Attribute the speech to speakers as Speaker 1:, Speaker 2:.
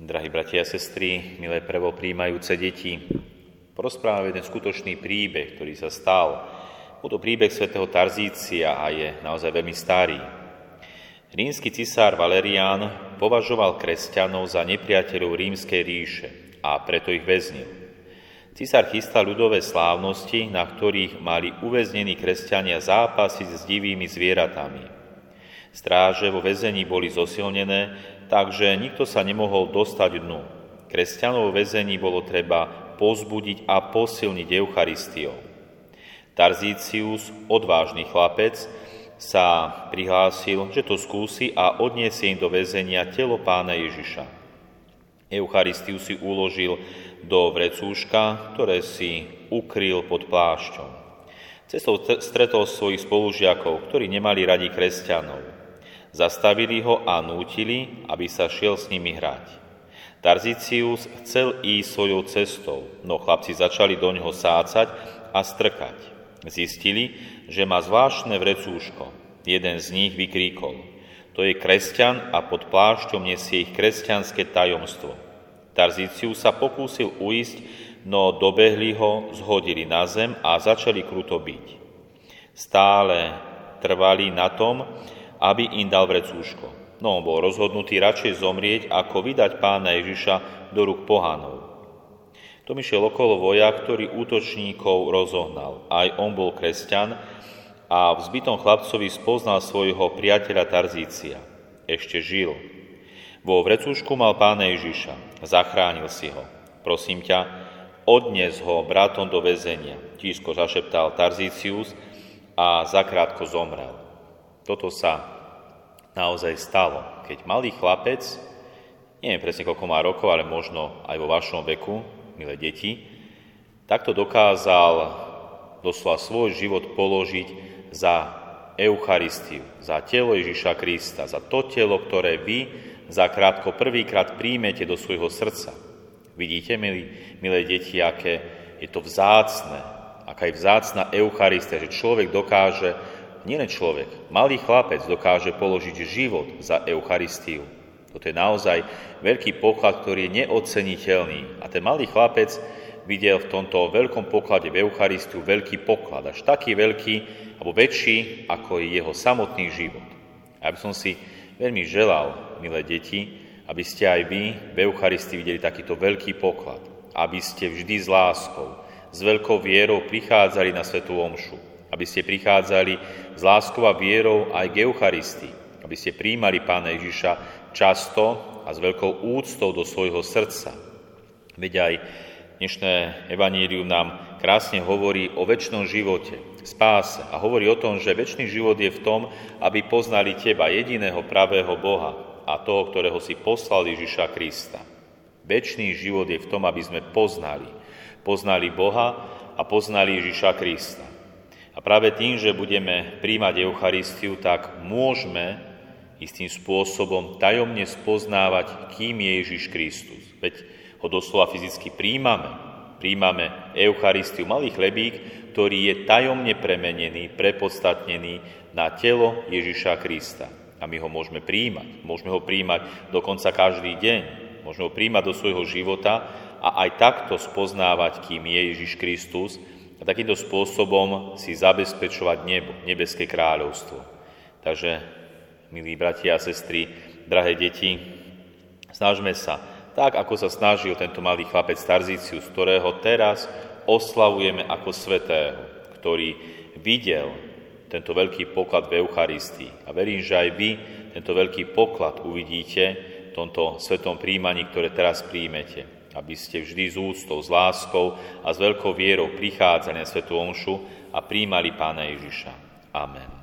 Speaker 1: Drahí bratia a sestry, milé prvo príjmajúce deti, porozprávame ten skutočný príbeh, ktorý sa stal. Bol to príbeh svätého Tarzícia a je naozaj veľmi starý. Rímsky cisár Valerián považoval kresťanov za nepriateľov rímskej ríše a preto ich väznil. Cisár chystal ľudové slávnosti, na ktorých mali uväznení kresťania zápasiť s divými zvieratami. Stráže vo väzení boli zosilnené takže nikto sa nemohol dostať dnu. Kresťanov väzení bolo treba pozbudiť a posilniť Eucharistiou. Tarzícius, odvážny chlapec, sa prihlásil, že to skúsi a odniesie im do väzenia telo pána Ježiša. Eucharistiu si uložil do vrecúška, ktoré si ukryl pod plášťom. Cestou stretol svojich spolužiakov, ktorí nemali radi kresťanov. Zastavili ho a nútili, aby sa šiel s nimi hrať. Tarzicius chcel ísť svojou cestou, no chlapci začali do ňoho sácať a strkať. Zistili, že má zvláštne vrecúško. Jeden z nich vykríkol. To je kresťan a pod plášťom nesie ich kresťanské tajomstvo. Tarzicius sa pokúsil uísť, no dobehli ho, zhodili na zem a začali kruto byť. Stále trvali na tom, aby im dal vrecúško. No on bol rozhodnutý radšej zomrieť, ako vydať pána Ježiša do rúk pohanov. To išiel okolo voja, ktorý útočníkov rozohnal. Aj on bol kresťan a v zbytom chlapcovi spoznal svojho priateľa Tarzícia. Ešte žil. Vo vrecúšku mal pána Ježiša. Zachránil si ho. Prosím ťa, odnes ho bratom do väzenia. Tížko zašeptal Tarzícius a zakrátko zomrel. Toto sa naozaj stalo. Keď malý chlapec, neviem presne koľko má rokov, ale možno aj vo vašom veku, milé deti, takto dokázal doslova svoj život položiť za Eucharistiu, za telo Ježiša Krista, za to telo, ktoré vy zakrátko prvýkrát príjmete do svojho srdca. Vidíte, milí, milé deti, aké je to vzácne, aká je vzácna Eucharistia, že človek dokáže nielen človek, malý chlapec dokáže položiť život za Eucharistiu. Toto je naozaj veľký poklad, ktorý je neoceniteľný. A ten malý chlapec videl v tomto veľkom poklade v Eucharistiu veľký poklad, až taký veľký, alebo väčší, ako je jeho samotný život. A ja by som si veľmi želal, milé deti, aby ste aj vy v Eucharistii videli takýto veľký poklad, aby ste vždy s láskou, s veľkou vierou prichádzali na Svetú Omšu, aby ste prichádzali s láskou a vierou aj k Eucharistii, aby ste príjmali Pána Ježiša často a s veľkou úctou do svojho srdca. Veď aj dnešné evanílium nám krásne hovorí o väčšnom živote, spáse a hovorí o tom, že väčší život je v tom, aby poznali Teba, jediného pravého Boha a toho, ktorého si poslal Ježiša Krista. Väčší život je v tom, aby sme poznali. Poznali Boha a poznali Ježiša Krista. A práve tým, že budeme príjmať Eucharistiu, tak môžeme istým spôsobom tajomne spoznávať, kým je Ježiš Kristus. Veď ho doslova fyzicky príjmame. Príjmame Eucharistiu, malý chlebík, ktorý je tajomne premenený, prepodstatnený na telo Ježiša Krista. A my ho môžeme príjmať. Môžeme ho príjmať dokonca každý deň. Môžeme ho príjmať do svojho života a aj takto spoznávať, kým je Ježiš Kristus, a takýmto spôsobom si zabezpečovať nebo, nebeské kráľovstvo. Takže, milí bratia a sestry, drahé deti, snažme sa, tak ako sa snažil tento malý chlapec Tarzícius, ktorého teraz oslavujeme ako svetého, ktorý videl tento veľký poklad v Eucharistii. A verím, že aj vy tento veľký poklad uvidíte v tomto svetom príjmaní, ktoré teraz príjmete aby ste vždy s úctou, s láskou a s veľkou vierou prichádzali na Svetú Omšu a príjmali Pána Ježiša. Amen.